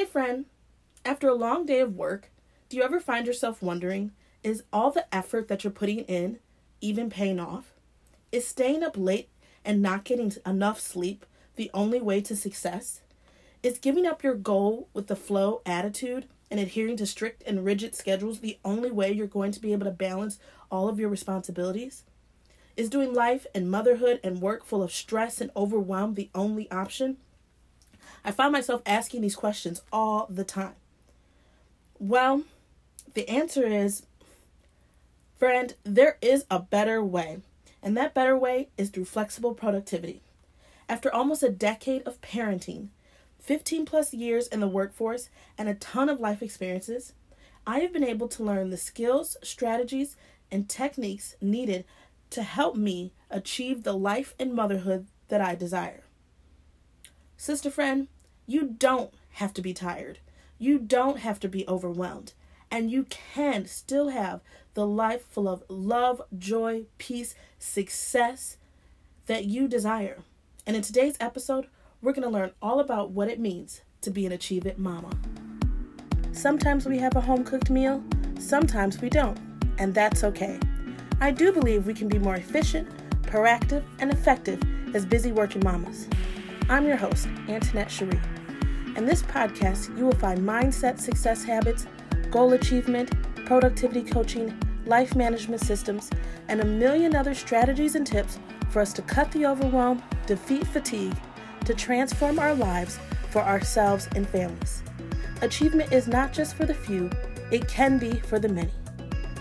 Hey, friend, after a long day of work, do you ever find yourself wondering is all the effort that you're putting in even paying off? Is staying up late and not getting enough sleep the only way to success? Is giving up your goal with the flow attitude and adhering to strict and rigid schedules the only way you're going to be able to balance all of your responsibilities? Is doing life and motherhood and work full of stress and overwhelm the only option? I find myself asking these questions all the time. Well, the answer is friend, there is a better way, and that better way is through flexible productivity. After almost a decade of parenting, 15 plus years in the workforce, and a ton of life experiences, I have been able to learn the skills, strategies, and techniques needed to help me achieve the life and motherhood that I desire. Sister friend, you don't have to be tired. You don't have to be overwhelmed. And you can still have the life full of love, joy, peace, success that you desire. And in today's episode, we're going to learn all about what it means to be an Achieve It Mama. Sometimes we have a home cooked meal, sometimes we don't, and that's okay. I do believe we can be more efficient, proactive, and effective as busy working mamas. I'm your host, Antoinette Cherie. In this podcast, you will find mindset success habits, goal achievement, productivity coaching, life management systems, and a million other strategies and tips for us to cut the overwhelm, defeat fatigue, to transform our lives for ourselves and families. Achievement is not just for the few, it can be for the many.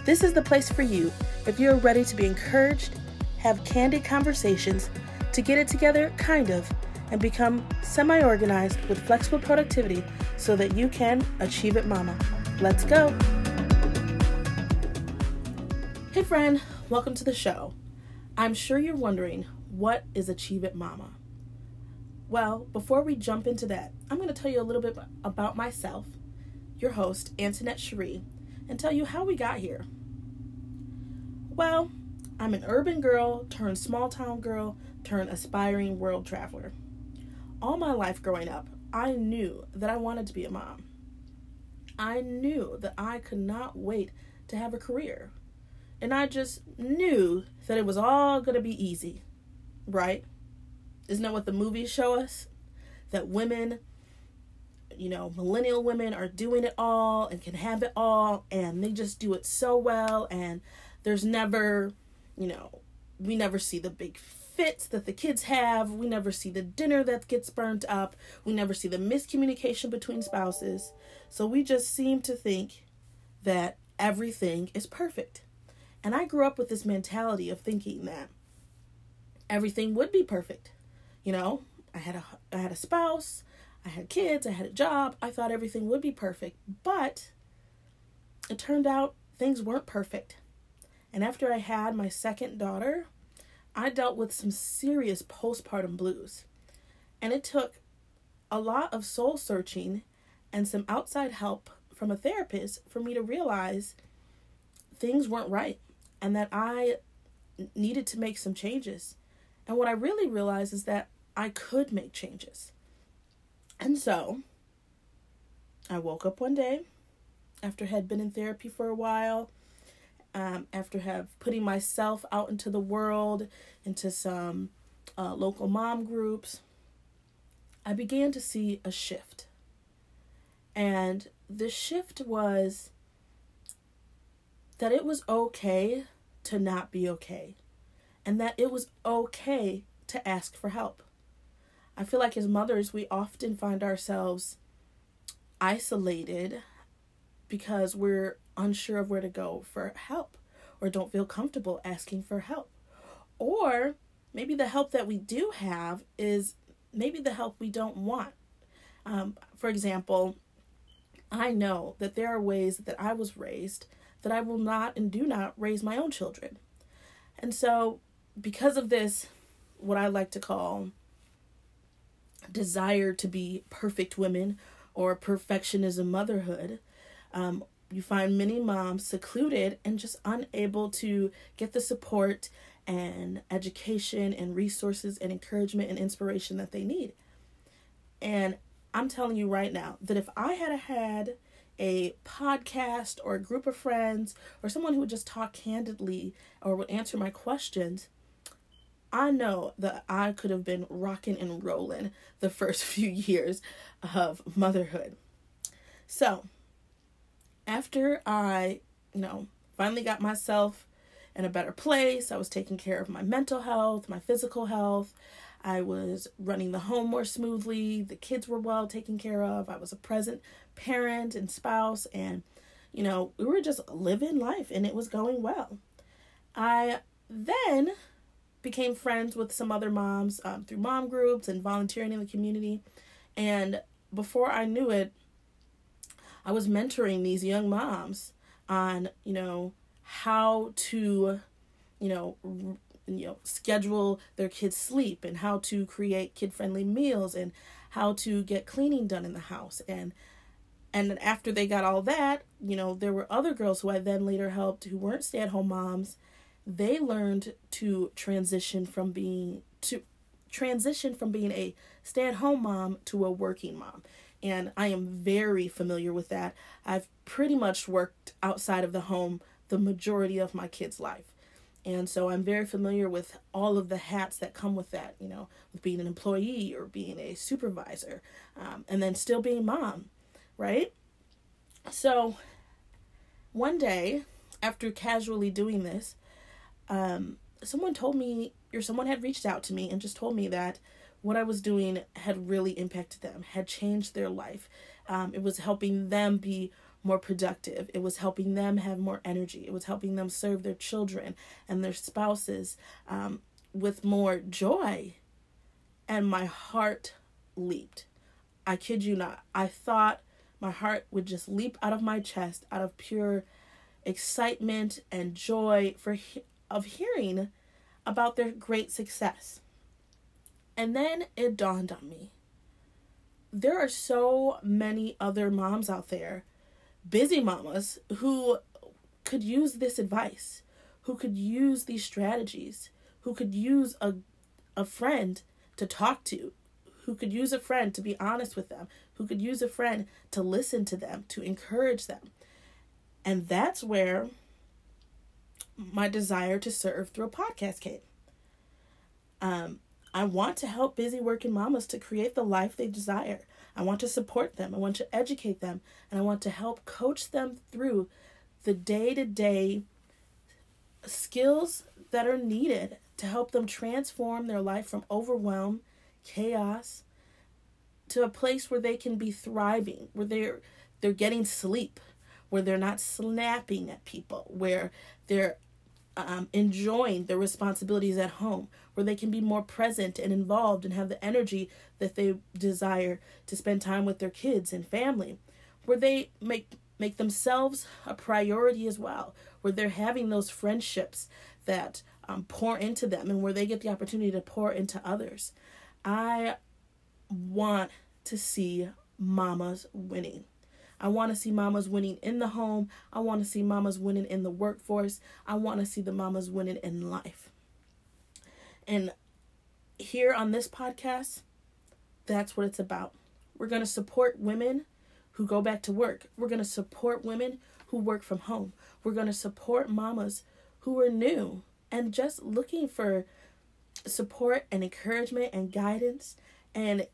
This is the place for you if you're ready to be encouraged, have candid conversations, to get it together, kind of, and become semi organized with flexible productivity so that you can achieve it, mama. Let's go. Hey, friend, welcome to the show. I'm sure you're wondering what is Achieve It Mama? Well, before we jump into that, I'm going to tell you a little bit about myself, your host, Antoinette Cherie, and tell you how we got here. Well, I'm an urban girl turned small town girl turned aspiring world traveler. All my life growing up, I knew that I wanted to be a mom. I knew that I could not wait to have a career. And I just knew that it was all going to be easy, right? Isn't that what the movies show us? That women, you know, millennial women are doing it all and can have it all, and they just do it so well, and there's never, you know, we never see the big fits that the kids have. We never see the dinner that gets burnt up. We never see the miscommunication between spouses. So we just seem to think that everything is perfect. And I grew up with this mentality of thinking that everything would be perfect. You know, I had a I had a spouse, I had kids, I had a job. I thought everything would be perfect, but it turned out things weren't perfect. And after I had my second daughter, I dealt with some serious postpartum blues. And it took a lot of soul searching and some outside help from a therapist for me to realize things weren't right and that I needed to make some changes. And what I really realized is that I could make changes. And so I woke up one day after I had been in therapy for a while, um, after have putting myself out into the world, into some uh, local mom groups, I began to see a shift. And the shift was that it was okay to not be okay, and that it was okay to ask for help. I feel like as mothers, we often find ourselves isolated because we're unsure of where to go for help or don't feel comfortable asking for help. Or maybe the help that we do have is maybe the help we don't want. Um, for example, I know that there are ways that I was raised that I will not and do not raise my own children. And so, because of this, what I like to call desire to be perfect women or perfectionism motherhood, um, you find many moms secluded and just unable to get the support and education and resources and encouragement and inspiration that they need. And I'm telling you right now that if I had had a podcast or a group of friends or someone who would just talk candidly or would answer my questions, I know that I could have been rocking and rolling the first few years of motherhood. So, after I, you know, finally got myself in a better place, I was taking care of my mental health, my physical health. I was running the home more smoothly. The kids were well taken care of. I was a present parent and spouse, and you know, we were just living life and it was going well. I then became friends with some other moms um, through mom groups and volunteering in the community. And before I knew it, I was mentoring these young moms on, you know, how to, you know, r- you know, schedule their kids' sleep and how to create kid-friendly meals and how to get cleaning done in the house. And and after they got all that, you know, there were other girls who I then later helped who weren't stay-at-home moms. They learned to transition from being to transition from being a stay-at-home mom to a working mom and I am very familiar with that. I've pretty much worked outside of the home the majority of my kids' life. And so I'm very familiar with all of the hats that come with that, you know, with being an employee or being a supervisor, um, and then still being mom, right? So one day, after casually doing this, um, someone told me, or someone had reached out to me and just told me that what I was doing had really impacted them, had changed their life. Um, it was helping them be more productive. It was helping them have more energy. It was helping them serve their children and their spouses um, with more joy. And my heart leaped. I kid you not. I thought my heart would just leap out of my chest out of pure excitement and joy for of hearing about their great success. And then it dawned on me. There are so many other moms out there, busy mamas, who could use this advice, who could use these strategies, who could use a, a friend to talk to, who could use a friend to be honest with them, who could use a friend to listen to them, to encourage them. And that's where my desire to serve through a podcast came. Um, I want to help busy working mamas to create the life they desire. I want to support them. I want to educate them. And I want to help coach them through the day to day skills that are needed to help them transform their life from overwhelm, chaos, to a place where they can be thriving, where they're they're getting sleep, where they're not snapping at people, where they're um, enjoying their responsibilities at home, where they can be more present and involved and have the energy that they desire to spend time with their kids and family, where they make make themselves a priority as well, where they're having those friendships that um, pour into them and where they get the opportunity to pour into others. I want to see mamas winning. I want to see mamas winning in the home. I want to see mamas winning in the workforce. I want to see the mamas winning in life. And here on this podcast, that's what it's about. We're going to support women who go back to work. We're going to support women who work from home. We're going to support mamas who are new and just looking for support and encouragement and guidance. And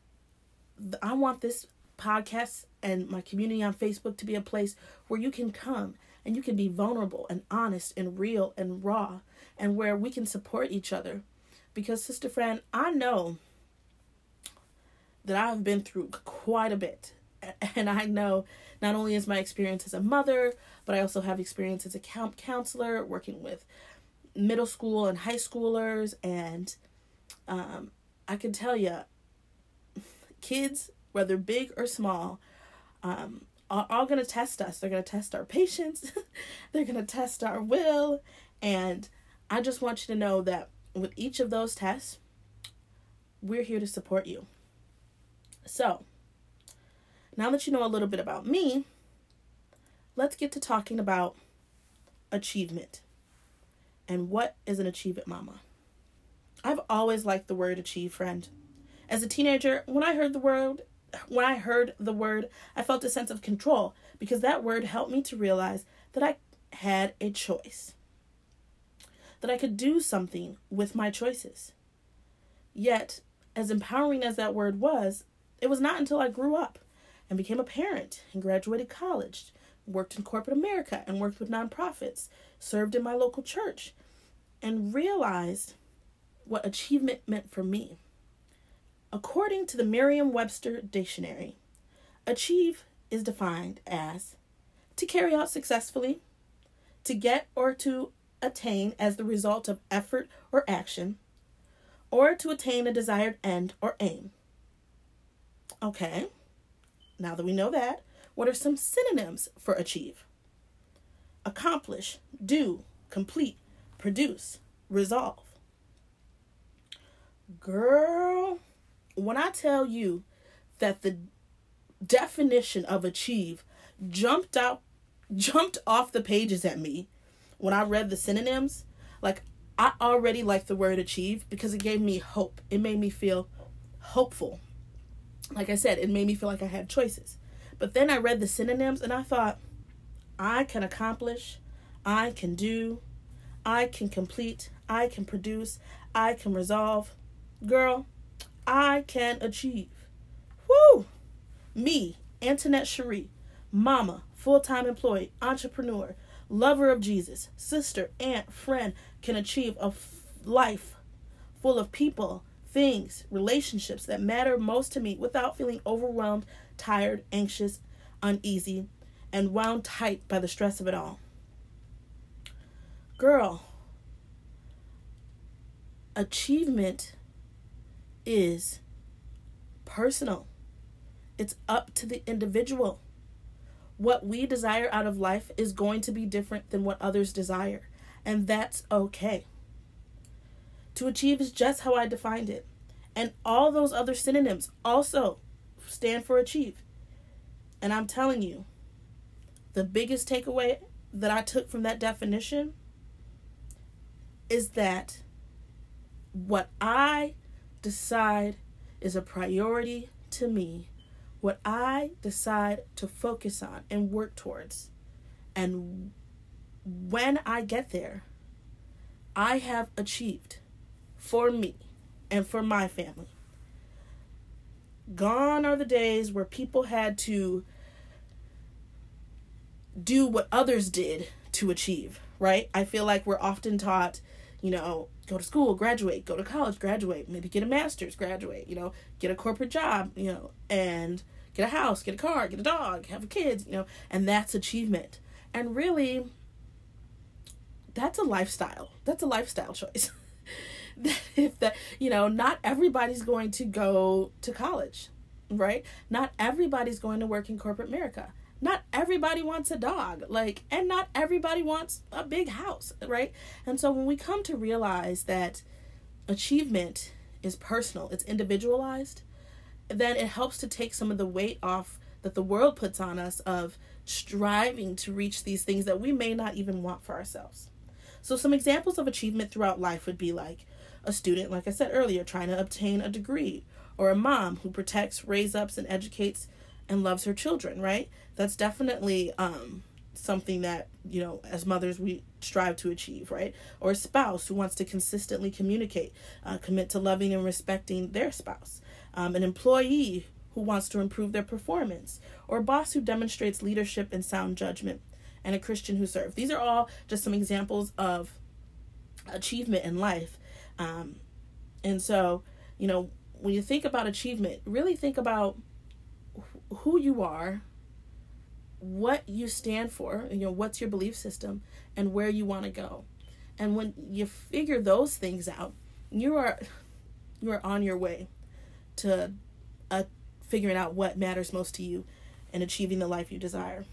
I want this podcast and my community on Facebook to be a place where you can come and you can be vulnerable and honest and real and raw and where we can support each other. Because, sister friend, I know that I've been through quite a bit. And I know not only is my experience as a mother, but I also have experience as a counselor working with middle school and high schoolers. And um, I can tell you, kids whether big or small, um, are all going to test us. They're going to test our patience, they're going to test our will. And I just want you to know that with each of those tests, we're here to support you. So, now that you know a little bit about me, let's get to talking about achievement. And what is an achievement mama? I've always liked the word achieve, friend. As a teenager, when I heard the word when I heard the word, I felt a sense of control because that word helped me to realize that I had a choice. That I could do something with my choices. Yet, as empowering as that word was, it was not until I grew up and became a parent and graduated college, worked in corporate America and worked with nonprofits, served in my local church, and realized what achievement meant for me. According to the Merriam Webster Dictionary, achieve is defined as to carry out successfully, to get or to attain as the result of effort or action, or to attain a desired end or aim. Okay, now that we know that, what are some synonyms for achieve? Accomplish, do, complete, produce, resolve. Girl, when I tell you that the definition of achieve jumped out jumped off the pages at me when I read the synonyms, like I already like the word achieve because it gave me hope. It made me feel hopeful. Like I said, it made me feel like I had choices. But then I read the synonyms and I thought, I can accomplish, I can do, I can complete, I can produce, I can resolve. Girl, I can achieve. Woo! Me, Antoinette Cherie, mama, full time employee, entrepreneur, lover of Jesus, sister, aunt, friend, can achieve a f- life full of people, things, relationships that matter most to me without feeling overwhelmed, tired, anxious, uneasy, and wound tight by the stress of it all. Girl, achievement is personal. It's up to the individual. What we desire out of life is going to be different than what others desire, and that's okay. To achieve is just how I defined it. And all those other synonyms also stand for achieve. And I'm telling you, the biggest takeaway that I took from that definition is that what I decide is a priority to me, what I decide to focus on and work towards, and when I get there, I have achieved for me and for my family. Gone are the days where people had to do what others did to achieve, right? I feel like we're often taught, you know, go to school, graduate, go to college, graduate, maybe get a master's, graduate, you know, get a corporate job, you know, and get a house, get a car, get a dog, have kids, you know, and that's achievement. And really, that's a lifestyle. That's a lifestyle choice. if that, you know, not everybody's going to go to college, right? Not everybody's going to work in corporate America not everybody wants a dog like and not everybody wants a big house right? And so when we come to realize that achievement is personal it's individualized then it helps to take some of the weight off that the world puts on us of striving to reach these things that we may not even want for ourselves. So some examples of achievement throughout life would be like a student like i said earlier trying to obtain a degree or a mom who protects raises ups and educates and loves her children, right? That's definitely um, something that, you know, as mothers we strive to achieve, right? Or a spouse who wants to consistently communicate, uh, commit to loving and respecting their spouse. Um, an employee who wants to improve their performance, or a boss who demonstrates leadership and sound judgment, and a Christian who serves. These are all just some examples of achievement in life. Um, and so, you know, when you think about achievement, really think about who you are, what you stand for, you know, what's your belief system, and where you want to go. And when you figure those things out, you are you are on your way to uh, figuring out what matters most to you and achieving the life you desire.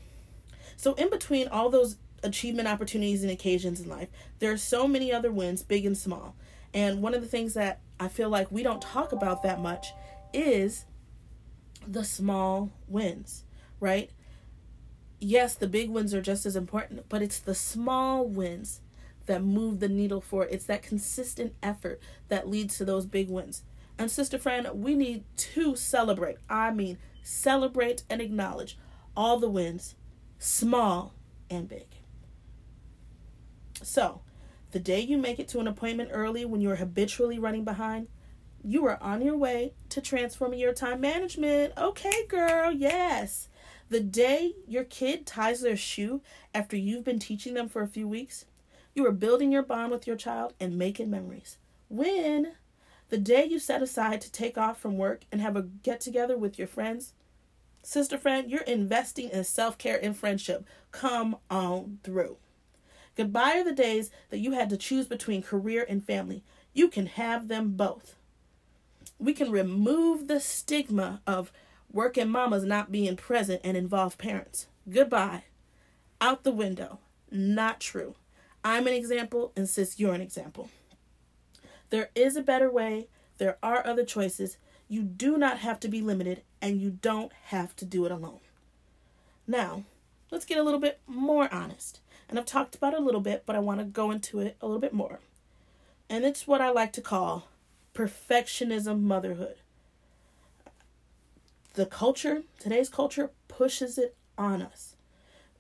So in between all those achievement opportunities and occasions in life, there are so many other wins, big and small. And one of the things that I feel like we don't talk about that much is the small wins, right? Yes, the big wins are just as important, but it's the small wins that move the needle for It's that consistent effort that leads to those big wins. And sister friend, we need to celebrate. I mean, celebrate, and acknowledge all the wins, small and big. So, the day you make it to an appointment early when you're habitually running behind, you are on your way to transforming your time management. Okay, girl, yes. The day your kid ties their shoe after you've been teaching them for a few weeks, you are building your bond with your child and making memories. When the day you set aside to take off from work and have a get together with your friends, sister friend, you're investing in self care and friendship. Come on through. Goodbye are the days that you had to choose between career and family. You can have them both. We can remove the stigma of working mamas not being present and involved parents. Goodbye. Out the window. Not true. I'm an example, and sis, you're an example. There is a better way. There are other choices. You do not have to be limited, and you don't have to do it alone. Now, let's get a little bit more honest. And I've talked about it a little bit, but I want to go into it a little bit more. And it's what I like to call perfectionism motherhood. The culture, today's culture, pushes it on us.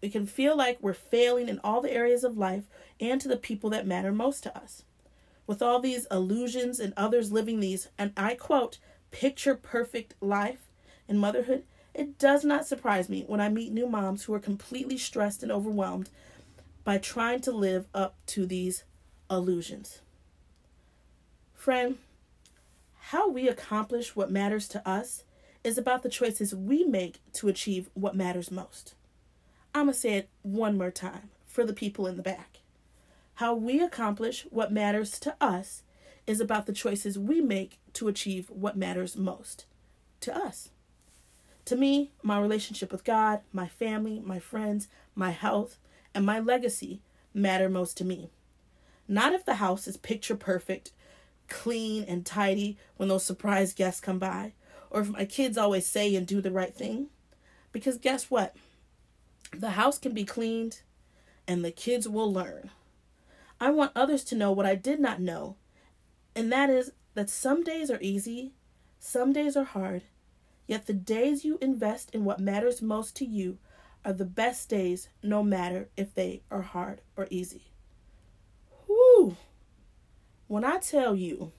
We can feel like we're failing in all the areas of life and to the people that matter most to us. With all these illusions and others living these, and I quote, picture perfect life in motherhood, it does not surprise me when I meet new moms who are completely stressed and overwhelmed by trying to live up to these illusions. Friend, how we accomplish what matters to us is about the choices we make to achieve what matters most. I'm going to say it one more time for the people in the back. How we accomplish what matters to us is about the choices we make to achieve what matters most to us. To me, my relationship with God, my family, my friends, my health, and my legacy matter most to me. Not if the house is picture perfect, clean, and tidy when those surprise guests come by, or if my kids always say and do the right thing. Because guess what? The house can be cleaned and the kids will learn. I want others to know what I did not know, and that is that some days are easy, some days are hard, yet the days you invest in what matters most to you are the best days, no matter if they are hard or easy. When I tell you,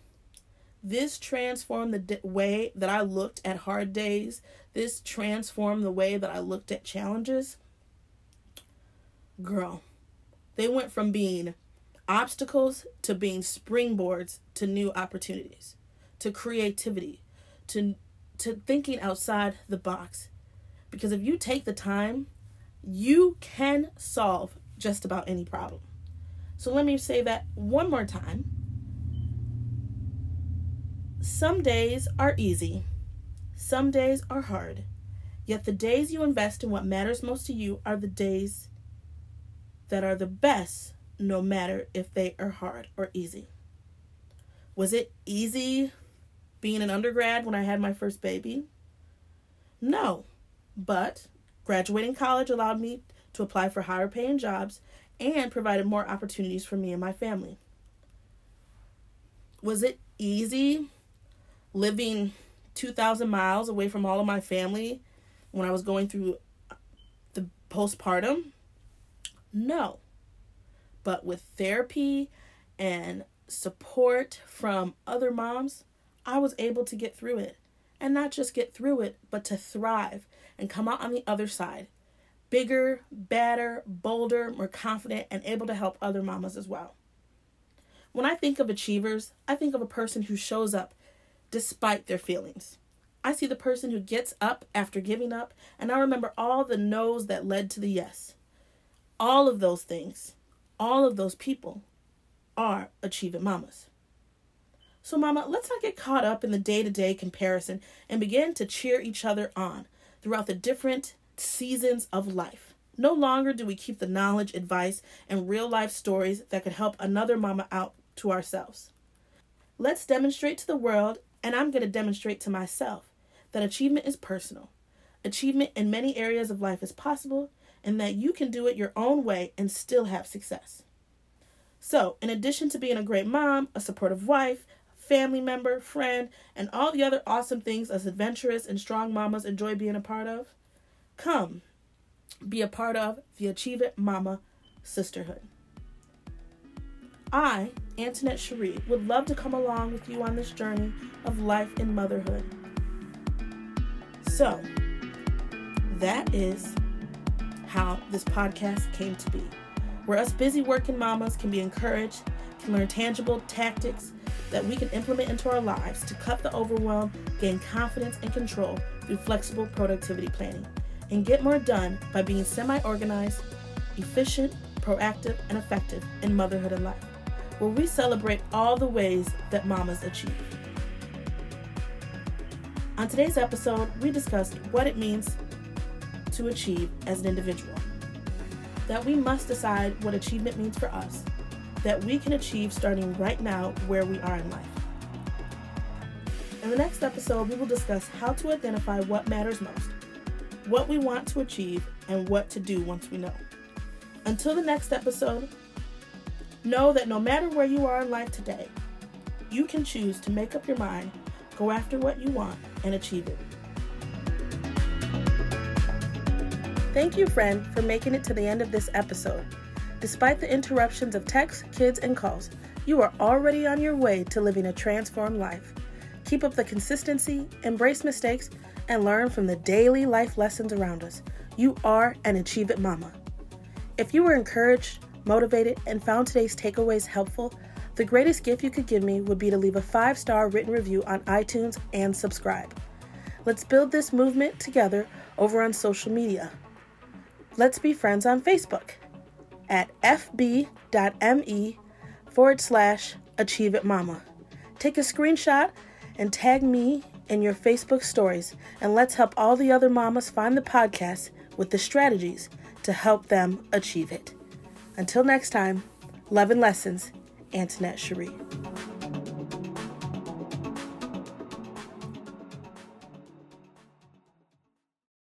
this transformed the d- way that I looked at hard days, this transformed the way that I looked at challenges. Girl, they went from being obstacles to being springboards to new opportunities, to creativity, to to thinking outside the box. Because if you take the time you can solve just about any problem. So let me say that one more time. Some days are easy, some days are hard. Yet the days you invest in what matters most to you are the days that are the best, no matter if they are hard or easy. Was it easy being an undergrad when I had my first baby? No, but Graduating college allowed me to apply for higher paying jobs and provided more opportunities for me and my family. Was it easy living 2,000 miles away from all of my family when I was going through the postpartum? No. But with therapy and support from other moms, I was able to get through it. And not just get through it, but to thrive and come out on the other side bigger, badder, bolder, more confident, and able to help other mamas as well. When I think of achievers, I think of a person who shows up despite their feelings. I see the person who gets up after giving up, and I remember all the no's that led to the yes. All of those things, all of those people are achieving mamas. So, mama, let's not get caught up in the day to day comparison and begin to cheer each other on throughout the different seasons of life. No longer do we keep the knowledge, advice, and real life stories that could help another mama out to ourselves. Let's demonstrate to the world, and I'm going to demonstrate to myself, that achievement is personal. Achievement in many areas of life is possible, and that you can do it your own way and still have success. So, in addition to being a great mom, a supportive wife, family member, friend, and all the other awesome things us adventurous and strong mamas enjoy being a part of? Come be a part of the Achieve It Mama Sisterhood. I, Antoinette Cherie, would love to come along with you on this journey of life and motherhood. So, that is how this podcast came to be, where us busy working mamas can be encouraged, can learn tangible tactics that we can implement into our lives to cut the overwhelm, gain confidence and control through flexible productivity planning, and get more done by being semi organized, efficient, proactive, and effective in motherhood and life, where we celebrate all the ways that mamas achieve. On today's episode, we discussed what it means to achieve as an individual, that we must decide what achievement means for us, that we can achieve starting right now where we are in life. In the next episode, we will discuss how to identify what matters most, what we want to achieve, and what to do once we know. Until the next episode, know that no matter where you are in life today, you can choose to make up your mind, go after what you want, and achieve it. Thank you, friend, for making it to the end of this episode. Despite the interruptions of texts, kids, and calls, you are already on your way to living a transformed life. Keep up the consistency, embrace mistakes, and learn from the daily life lessons around us. You are an Achieve It Mama. If you were encouraged, motivated, and found today's takeaways helpful, the greatest gift you could give me would be to leave a five star written review on iTunes and subscribe. Let's build this movement together over on social media. Let's be friends on Facebook at fb.me forward slash achieve it mama. Take a screenshot and tag me in your Facebook stories, and let's help all the other mamas find the podcast with the strategies to help them achieve it. Until next time, love and lessons, Antoinette Cherie.